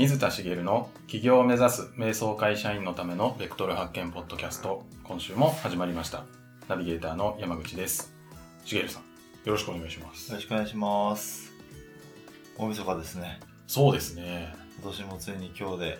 水田茂の起業を目指す瞑想会社員のためのベクトル発見ポッドキャスト今週も始まりました。ナビゲーターの山口です。茂さんよろしくお願いします。よろしくお願いします。大晦日ですね。そうですね。今年もついに今日で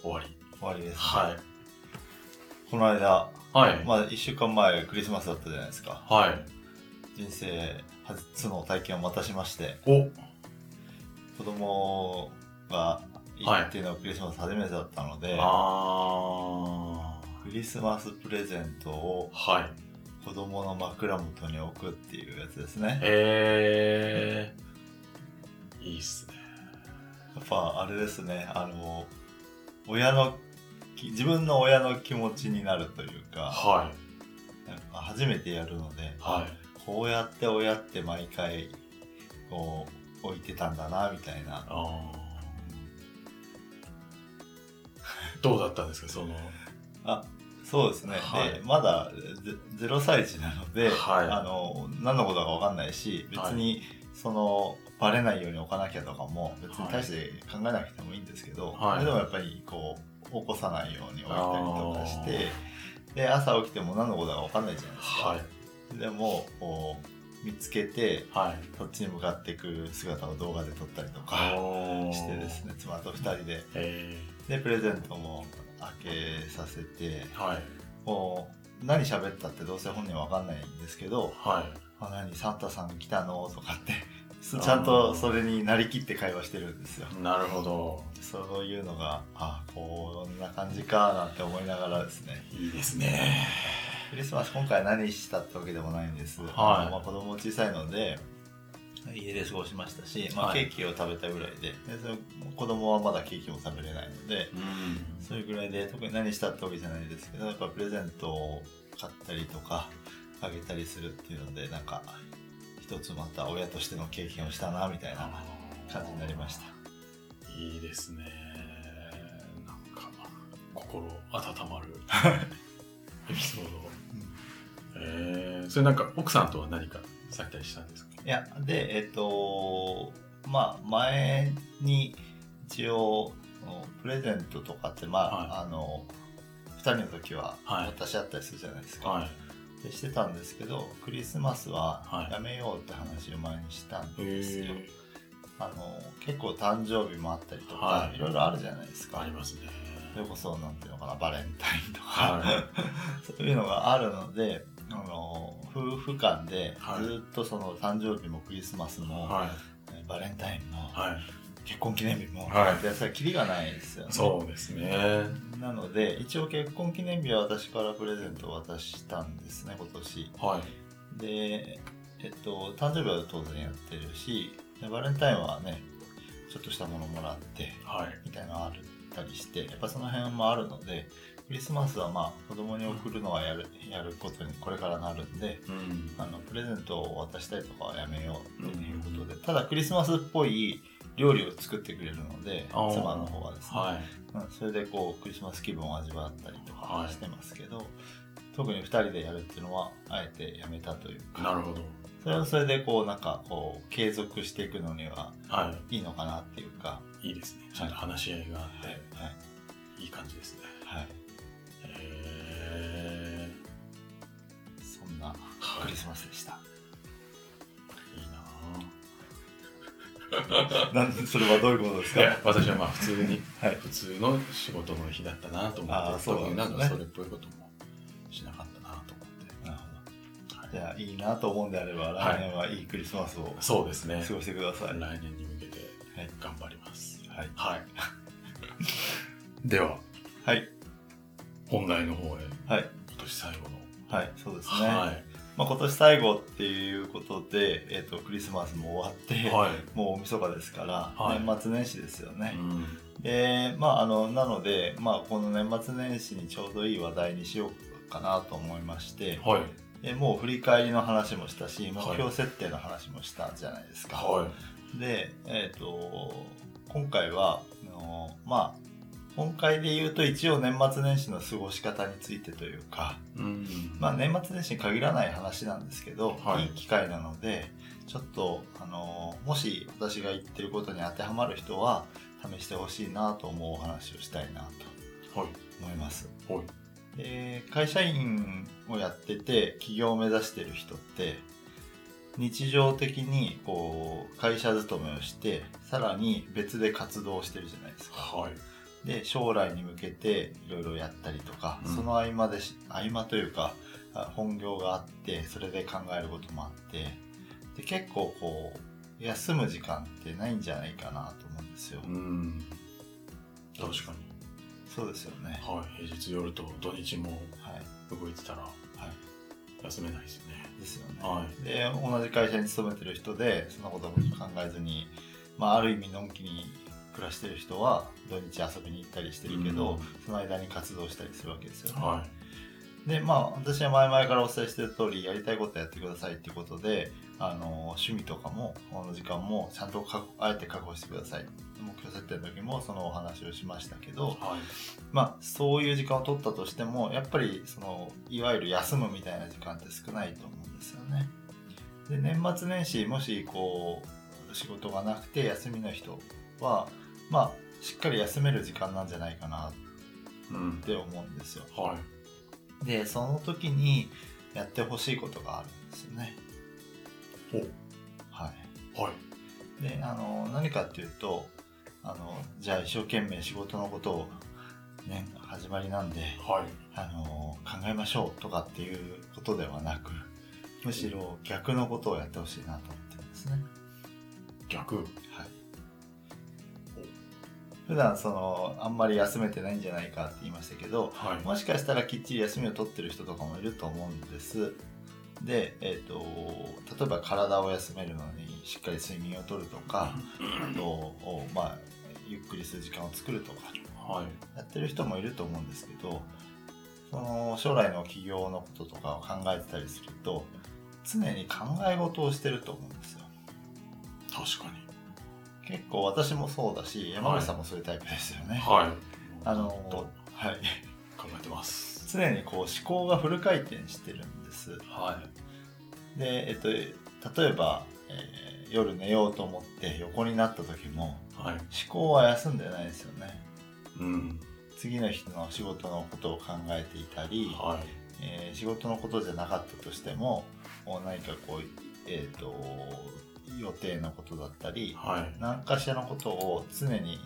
終わり。終わりです、ね、はい。この間はい。まあ1週間前クリスマスだったじゃないですか。はい。人生初の体験をまたしまして。お。子供がい。いっていうのはクリスマス初めてだったので、あクリスマスプレゼントをーはい。子供の枕元に置くっていうやつですね。へえいいっすね。やっぱあれですね。あの親のき自分の親の気持ちになるというかはい。なんか初めてやるのではい。こうやって親って毎回こう置いてたんだなみたいなあどうだったんですか？その。あそうですね、はい。でまだゼ0歳児なので、はい。あの何のことか分かんないし別にそのバレないように置かなきゃとかも別に大して考えなくてもいいんですけど、はい。それでもやっぱりこう起こさないように置いたりとかしてで朝起きても何のことか分かんないじゃないですか、はい。でもこう見つけてはい。そっちに向かっていく姿を動画で撮ったりとかしてですね妻と2人で。えでプレゼントも開けさせてー、はい。もう何喋ったってどうせ本人わかんないんですけどはい「あ何サンタさん来たの?」とかって ちゃんとそれになりきって会話してるんですよ。なるほど。そういうのがあこんな感じかなんて思いながらですね。いいですね。クリスマス今回何したってわけでもないんです、はい。まあ、子供小さいので家で過ごしましたし、まあ、はい。ケーキを食べたぐらいででその子供はまだケーキも食べれないのでうん。それぐらいで特に何したってわけじゃないですけどやっぱプレゼントを買ったりとかあげたりするっていうのでなんか一つまた親としての経験をしたなみたいな感じになりました。いいですね。なんか心温まるエピソード、えー、それなんか奥さんとは何かされたりしたんですか？いやでえっ、とまあ前に一応プレゼントとかってまあ、はい。あの2人の時ははい。渡し合ったりするじゃないですか、はい。でしてたんですけどクリスマスははい。やめようって話を前にしたんへですよ、えあの結構誕生日もあったりとか、はい。い、ろいろあるじゃないですか。ありますね。それこそなんていうのかなバレンタインとか、は そういうのがあるのであの夫婦間ではい。ずっとその誕生日もクリスマスも、はい。バレンタインも、はい。結婚記念日も、はい。でそれはキリがないですよね。そうですね。なので一応結婚記念日は私からプレゼントを渡したんですね今年。はい。でえっと誕生日は当然やってるしでバレンタインはねちょっとしたものもらってはい。みたいなのがあったりしてやっぱその辺もあるのでクリスマスはまあ子供に送るのはやるやることにこれからなるんでうん。あのプレゼントを渡したりとかはやめようということで、ただクリスマスっぽい料理を作ってくれるので妻の方はですね、はい。うんそれでこうクリスマス気分を味わったりとかはいしてますけど、特に2人でやるっていうのはあえてやめたというかなるほど。それはそれでこうなんかこう継続していくのにははいいのかなっていうか、いいですね。ちゃんと話し合いがあって、はい。はい。いい感じですね。はい、へそんなはいクリスマスでした。えいいななんそれはどういうことですぁいや私はまあ普通にはい。普通の仕事の日だったなと思ってそうなんね。かそれっぽいこともしなかったなと思って、なるほど。はいじゃあいいなと思うんであれば、はい。来年はいいクリスマスをそうですね。過ごしてください。来年に向けてはい頑張ります。はい。はい。では。はい。本題の方へはい。今年最後のはい。そうですね。はいまあ今年最後っていうことで、えっ、と、クリスマスも終わって、はいもう大晦日ですから、はい年末年始ですよね。うんで、まああの、なので、まあこの年末年始にちょうどいい話題にしようかなと思いまして、はいでもう振り返りの話もしたし、目標設定の話もしたじゃないですか。はいで、えっ、と、今回は、あのまあ、本会で言うと一応年末年始の過ごし方についてというか、うんまあ年末年始に限らない話なんですけど、はいい、い機会なので、ちょっと、あのもし私が言ってることに当てはまる人は、試してほしいなと思うお話をしたいなとはい。思います。はい。で会社員をやってて起業を目指してる人って日常的にこう会社勤めをしてさらに別で活動してるじゃないですか。はい。で将来に向けていろいろやったりとか、うんその合間でし合間というかあ本業があってそれで考えることもあってで結構こう休む時間ってないんじゃないかなと思うんですよ。うん。確かに。そうですよね。はい。平日夜と土日もはい。動いてたらはい。休めないですよね。ですよね。はい。で同じ会社に勤めてる人でそんなことも考えずに、まあ、ある意味のんきに暮らしてる人は土日遊びに行ったりしてるけど、うんその間に活動したりするわけですよね。はでまあ私は前々からお伝えしてる通りやりたいことやってくださいっていうことであの趣味とかもこの時間もちゃんとかあえて確保してください目標設定の時もそのお話をしましたけい。ど、はい。まあそういう時間を取ったとしてもやっぱりそのいわゆる休むみたいな時間って少ないと思うんですよね。で年末年始もしこう仕事がなくて休みの人はまあしっかり休める時間なんじゃないかなうんっ。て思うんですよ。はい。でその時にやってほしいことがあるんですよね。ほはい。はい。であの何かっていうとあのじゃあ一生懸命仕事のことをね始まりなんではい。あの考えましょうとかっていうことではなくむしろ逆のことをやってほしいなと思ってるんですね。逆？はい、普段そのあんまり休めてないんじゃないかって言いましたけどはい。もしかしたらきっちり休みを取ってる人とかもいると思うんです。で、えー、と例えば体を休めるのにしっかり睡眠をとるとか あと、まあ、ゆっくりする時間を作るとかはい。やってる人もいると思うんですけどその将来の起業のこととかを考えてたりすると常に考え事をしてると思うんですよ確かに。結構私もそうだし山口さんもそういうタイプですよね、はい。あのはい考えてます。常にこう思考がフル回転してるんですはで、えっと、例えば、えー夜寝ようと思って横になった時もい。はい。思考は休んでないですよねうん。次の日の仕事のことを考えていたり、はい。えー仕事のことじゃなかったとしても何かこう、えー、と予定のことだったりはい。何かしらのことを常に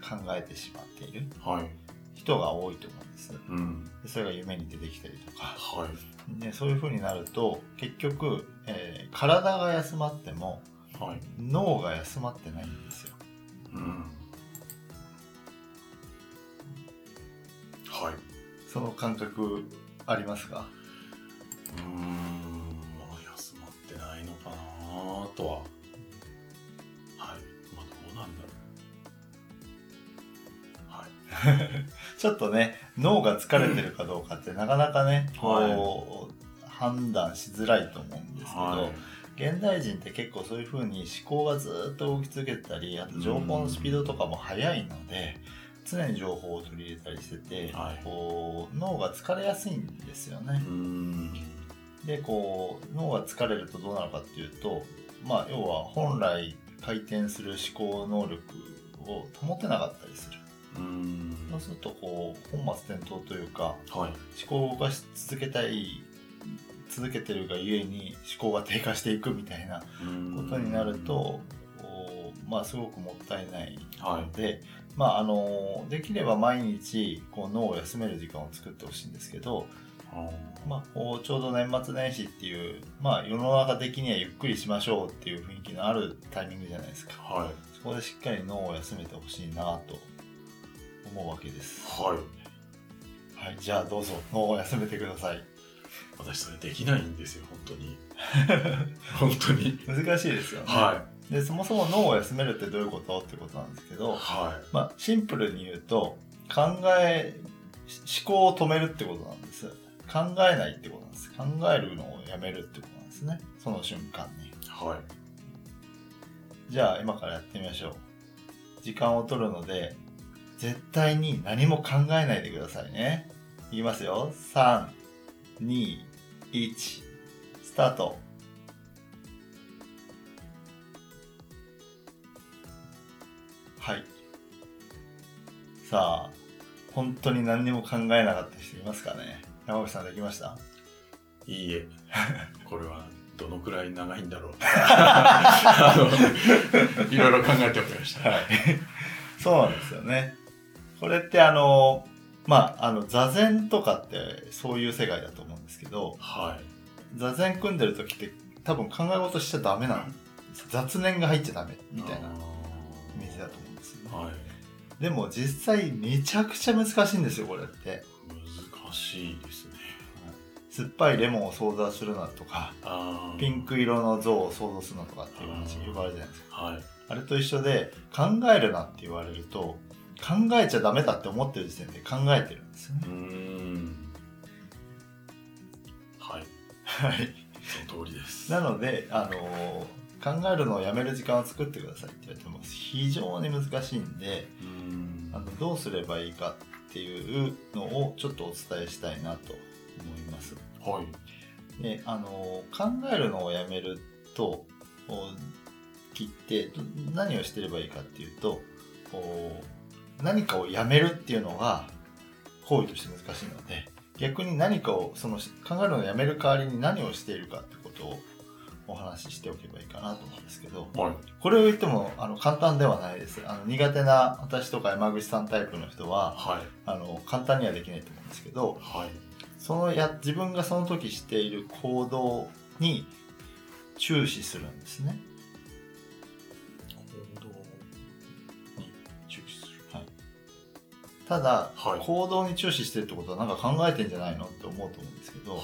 考えてしまっているはい。人が多いと思うんですうん。でそれが夢に出てきたりとかはい。でそういう風になると結局、えー体が休まってもはい。脳が休まってないんですようん。はい。その感覚ありますか？うーん。まあ、休まってないのかなとは。はい。まあ、どうなんだろう。はい。ちょっとね脳が疲れてるかどうかってなかなかねこう、はい判断しづらいと思うんですけど、はい。現代人って結構そういう風に思考がずっと動き続けてたりあと情報のスピードとかも速いので常に情報を取り入れたりしてて、はいこう脳が疲れやすいんですよねう。ん。でこう脳が疲れるとどうなるかっていうと、まあ、要は本来回転する思考能力を保てなかったりする。うん。そうするとこう本末転倒というかはい。思考を動かし続けたい続けてるがゆえに思考が低下していくみたいなことになると、おまあすごくもったいないはので、まああのできれば毎日こう脳を休める時間を作ってほしいんですけど、い。まあ、こうちょうど年末年始っていう、まあ、世の中的にはゆっくりしましょうっていう雰囲気のあるタイミングじゃないですかはい。そこでしっかり脳を休めてほしいなと思うわけですはい。はいじゃあどうぞ脳を休めてください私それできないんですよ、本当に。本当に。難しいですよね、はでそもそも脳を休めるってどういうことってことなんですけい。ど、はまあ、シンプルに言うと考え思考を止めるってことなんです考えないってことなんです。考えるのをやめるってことなんですね。その瞬間に。い。はい。じゃあ今からやってみましょう。時間を取るので絶対に何も考えないでくださいね。いきますよ。321スタート。はい。さあ本当に何にも考えなかった人いますかね？山口さんできました？いいえ。これはどのくらい長いんだろう。あのいろいろ考えておきました。はい。そうなんですよね。これってあのまああの座禅とかってそういう世界だと思うんですけどはい。座禅組んでる時って多分考え事しちゃダメなんです。雑念が入っちゃダメみたいなイメージだと思うんですよね。はい。でも実際めちゃくちゃ難しいんですよこれって。難しいですね酸っぱいレモンを想像するなとかピンク色の像を想像するなとかっていう話言われるじゃないですか。はい。あれと一緒で考えるなって言われると考えちゃダメだって思ってる時点で考えてるんですよね。うーん。はい。はい。その通りです。なので、あのー考えるのをやめる時間を作ってくださいって言われても非常に難しいんでうーん。あのどうすればいいかっていうのをちょっとお伝えしたいなと。はい。であの考えるのをやめるとお切ってど何をしてればいいかっていうとお何かをやめるっていうのが行為として難しいので逆に何かをその考えるのをやめる代わりに何をしているかってことをお話ししておけばいいかなと思うんですけどはい。これを言ってもあの簡単ではないです。あの苦手な私とか山口さんタイプの人ははい。あの簡単にはできないと思うんですけどはいそのや自分がその時している行動に注視するんですね。行動に注視するただ、はい行動に注視してるってことはなんか考えてんじゃないのって思うと思うんですけどはい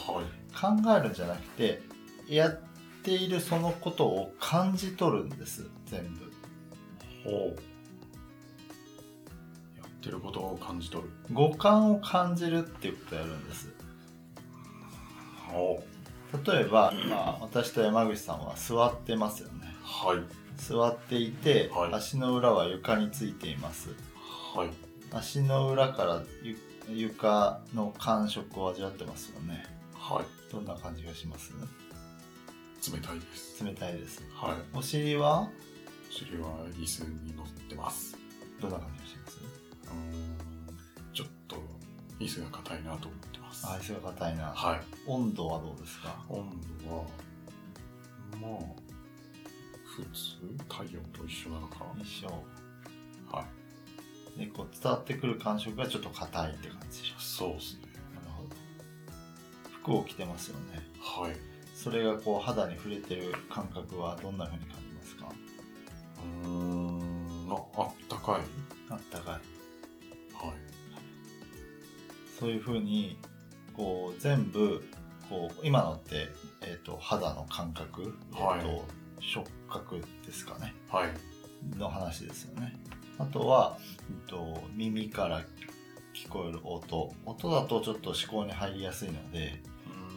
考えるんじゃなくてやっているそのことを感じ取るんです全部。ほうやってることを感じ取る五感を感じるっていうことをやるんです。ほ例えば、まあ、私と山口さんは座ってますよね。うはい。座っていて、はい。足の裏は床についています。はい。足の裏からゆ床の感触を味わってますよね。はい。どんな感じがします？冷たいです。冷たいです。はい。お尻は？お尻は椅子に乗ってます。どんな感じがします？うーん。ちょっと椅子が硬いなと思ってます。あ椅子が硬いな。はい。温度はどうですか？温度はまあ普通体温と一緒なのか。一緒。はい。でこう伝わってくる感触がちょっと硬いって感じ。そうですね。なるほど。服を着てますよね。はい。それがこう肌に触れてる感覚はどんな風に感じますか？うーんああったかい。あったかい。はい。そういう風にこう全部こう今のって、えー、と肌の感覚、はいえーと触覚ですかね。はい。の話ですよね。あとは、えっと、耳から聞こえる音。音だとちょっと思考に入りやすいので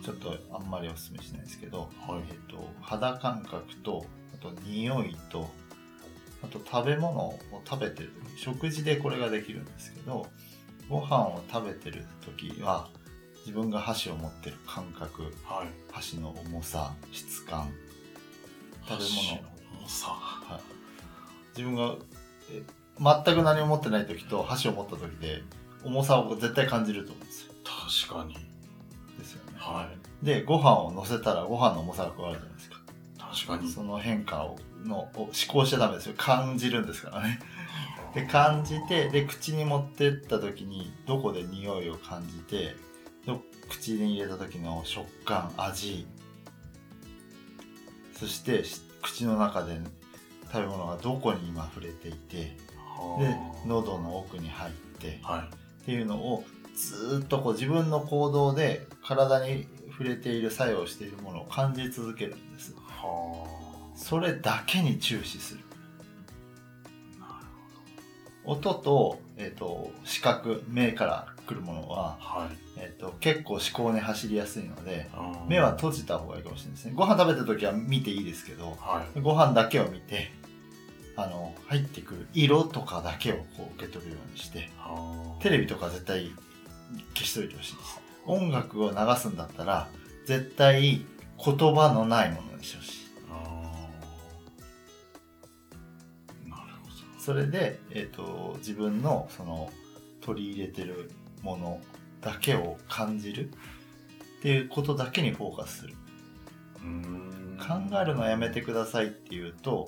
ちょっとあんまりおすすめしないですけど、はい。えっと、肌感覚とあと匂いとあと食べ物を食べてる。時食事でこれができるんですけどご飯を食べてる時は自分が箸を持ってる感覚。はい。箸の重さ質感。食べ箸物の重さ。はい、自分がえ全く何も持ってない時と箸を持った時で重さを絶対感じると思うんですよ。確かに。ですよね。はい。でご飯を乗せたらご飯の重さが加わるじゃないですか。確かに。その変化をのを思考しちゃダメですよ。感じるんですからね。で感じてで口に持ってった時にどこで匂いを感じてど口に入れた時の食感味。そしてし口の中で食べ物がどこに今触れていてではあ。喉の奥に入ってはい。っていうのをずーっとこう自分の行動で体に触れている作用しているものを感じ続けるんです。はそれだけに注視する。あなる音と,、えー、と視覚目から来るものは、はい。えー、と結構思考に走りやすいので目は閉じた方がいいかもしれないですね。ご飯食べた時は見ていいですけどはい。ご飯だけを見てあの入ってくる色とかだけをこう受け取るようにしてはあテレビとか絶対消しといてほしいです。音楽を流すんだったら絶対言葉のないものにしてほしいそれで、えー、と自分のその取り入れてるものだけを感じるっていうことだけにフォーカスする。考えるのやめてくださいっていうと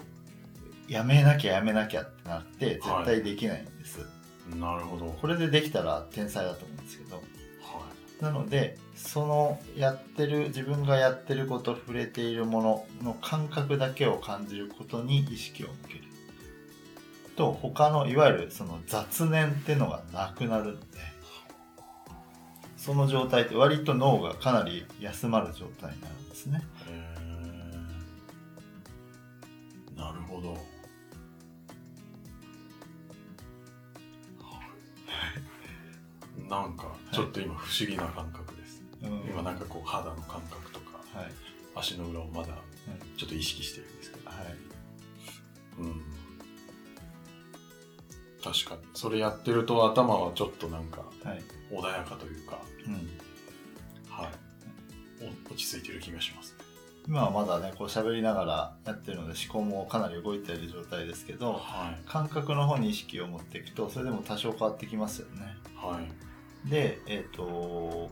やめなきゃやめなきゃってなって絶対できないんです、なるほど。これでできたら天才だと思うんですけど。はなのでそのやってる自分がやってること触れているものの感覚だけを感じることに意識を向けると他のいわゆるその雑念っていうのがなくなるんで。その状態って割と脳がかなり休まる状態になるんですね。なるほど。なんかちょっと今不思議な感覚です、うん。今なんかこう肌の感覚とかはい、足の裏をまだうんちょっと意識してるんですけど、はい。うん、確かに。それやってると頭はちょっとなんかはい。穏やかというか、うん、はい、お落ち着いてる気がします。ね今はまだねこう喋りながらやってるので思考もかなり動いている状態ですけどはい。感覚の方に意識を持っていくとそれでも多少変わってきますよね。はい。でえっ、と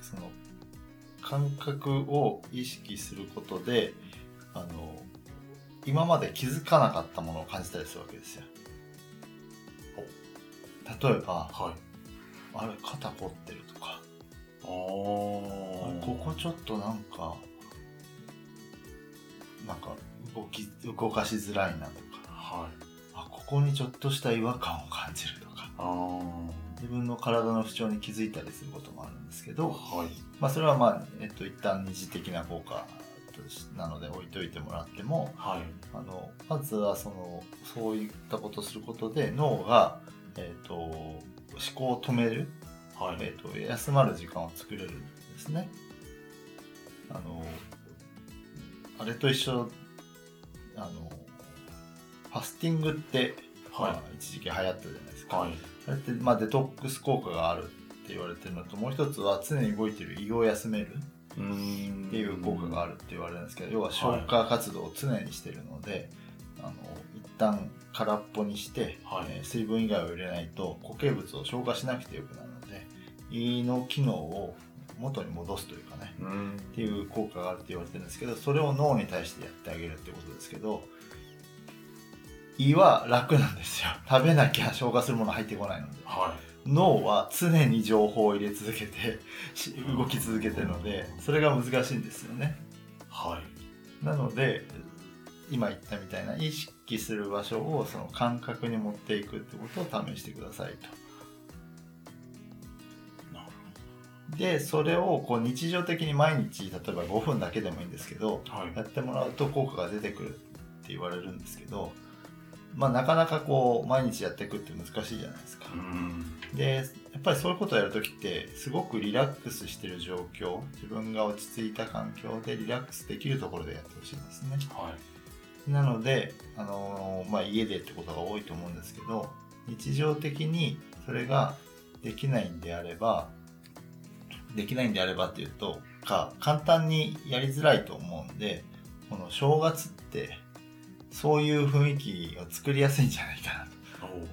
その感覚を意識することであの今まで気づかなかったものを感じたりするわけですよ。例えばはい。あれ肩凝ってるとか。ここちょっとなんかなんか動き動かしづらいなとか。はい。あここにちょっとした違和感を感じるとか。自分の体の不調に気づいたりすることもあるんですけど、はい。まあ、それはまあ、えっと、一旦二次的な効果なので置いといてもらってもはい。あのまずはそのそういったことをすることで脳が、えっと、思考を止めるはい。えー、と休まる時間を作れるんですね。あのあれと一緒あのファスティングって、はい。まあ一時期流行ったじゃないですか。はい。あれって、まあ、デトックス効果があるって言われてるのともう一つは常に動いてる胃を休めるっていう効果があるって言われるんですけど要は消化活動を常にしてるので、あの一旦空っぽにして、はい。えー水分以外を入れないと固形物を消化しなくてよくなるので胃の機能を元に戻すというかねっていう効果があるって言われてるんですけどそれを脳に対してやってあげるってことですけど胃は楽なんですよ。食べなきゃ消化するもの入ってこないので。は脳は常に情報を入れ続けてし動き続けてるのでそれが難しいんですよね。いはい。なので今言ったみたいな意識する場所をその感覚に持っていくってことを試してくださいと。でそれをこう日常的に毎日例えば5分だけでもいいんですけどはい。やってもらうと効果が出てくるって言われるんですけどまあなかなかこう毎日やっていくって難しいじゃないですか。うーんでやっぱりそういうことをやるときってすごくリラックスしてる状況自分が落ち着いた環境でリラックスできるところでやってほしいんですね。はい。なので、あのーまあ、家でってことが多いと思うんですけど日常的にそれができないんであればできないんであればっていうとか簡単にやりづらいと思うんでこの正月ってそういう雰囲気を作りやすいんじゃないかなと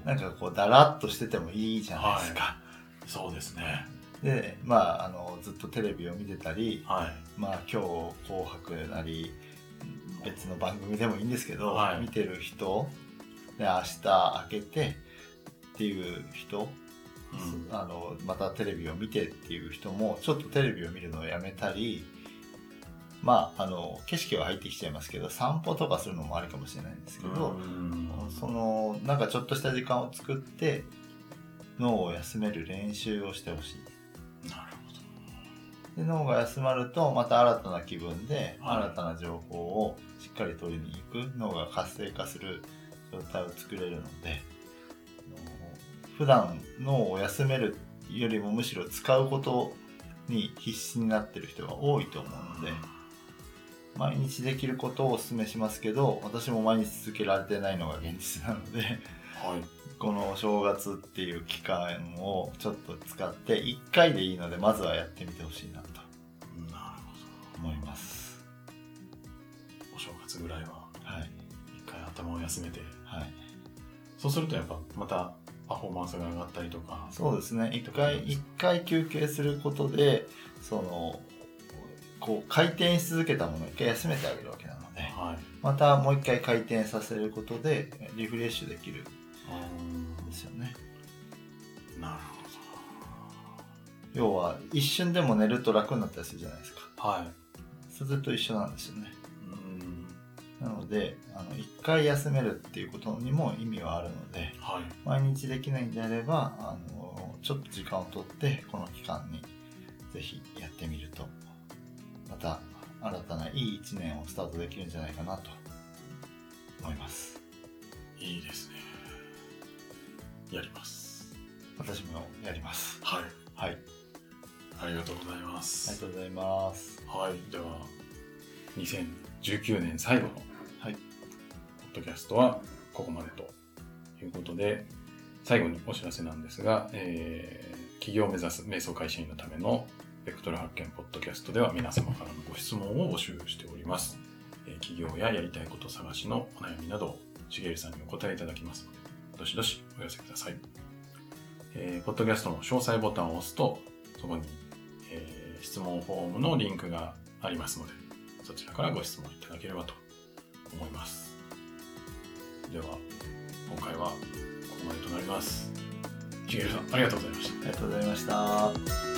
なんかこうだらっとしててもいいじゃないですか、そうですね。でまああのずっとテレビを見てたりはい。まあ今日「紅白」なり別の番組でもいいんですけど、はい。見てる人で明日開けてっていう人、うん。あのまたテレビを見てっていう人もちょっとテレビを見るのをやめたりまああの景色は入ってきちゃいますけど散歩とかするのもありかもしれないんですけど、そのなんかちょっとした時間を作って脳を休める練習をしてほしい。なるで脳が休まるとまた新たな気分ではい。新たな情報をしっかり取りに行く。脳が活性化する状態を作れるので普段脳を休めるよりもむしろ使うことに必死になってる人が多いと思うので毎日できることをお勧めしますけど私も毎日続けられてないのが現実なのではいこの正月っていう期間をちょっと使って1回でいいのでまずはやってみてほしいなとなる思います。お正月ぐらいははい。一回頭を休めてはい。そうするとやっぱまたパフォーマンスが上がったりとかそうですね一回一回休憩することでそのこう回転し続けたものを一回休めてあげるわけなのではい。またもう一回回転させることでリフレッシュできるうんんですよね。なる要は一瞬でも寝ると楽になったりするじゃないですか。ほどはい。それと一緒なんですよね。うん。なのであの一回休めるっていうことにも意味はあるのではい。毎日できないんであればあのちょっと時間をとってこの期間にぜひやってみるとまた新たないい一年をスタートできるんじゃないかなと思います。いいですね。やります。私もやります。はい。はい。ありがとうございまありすがとうございます。はい。では2019年最後のはいポッドキャストはここまでということで最後にお知らせなんですが、えー企業を目指す瞑想会社員のためのベクトル発見ポッドキャストでは皆様からのご質問を募集しております、え企業ややりたいこと探しのお悩みなどをしげるさんにお答えいただきますのでどしどしお寄せください、えーポッドキャストの詳細ボタンを押すとそこに、えー質問フォームのリンクがありますのでそちらからご質問いただければと思います。では今回はここまでとなります。しげるさんありがとうございました。ありがとうございました。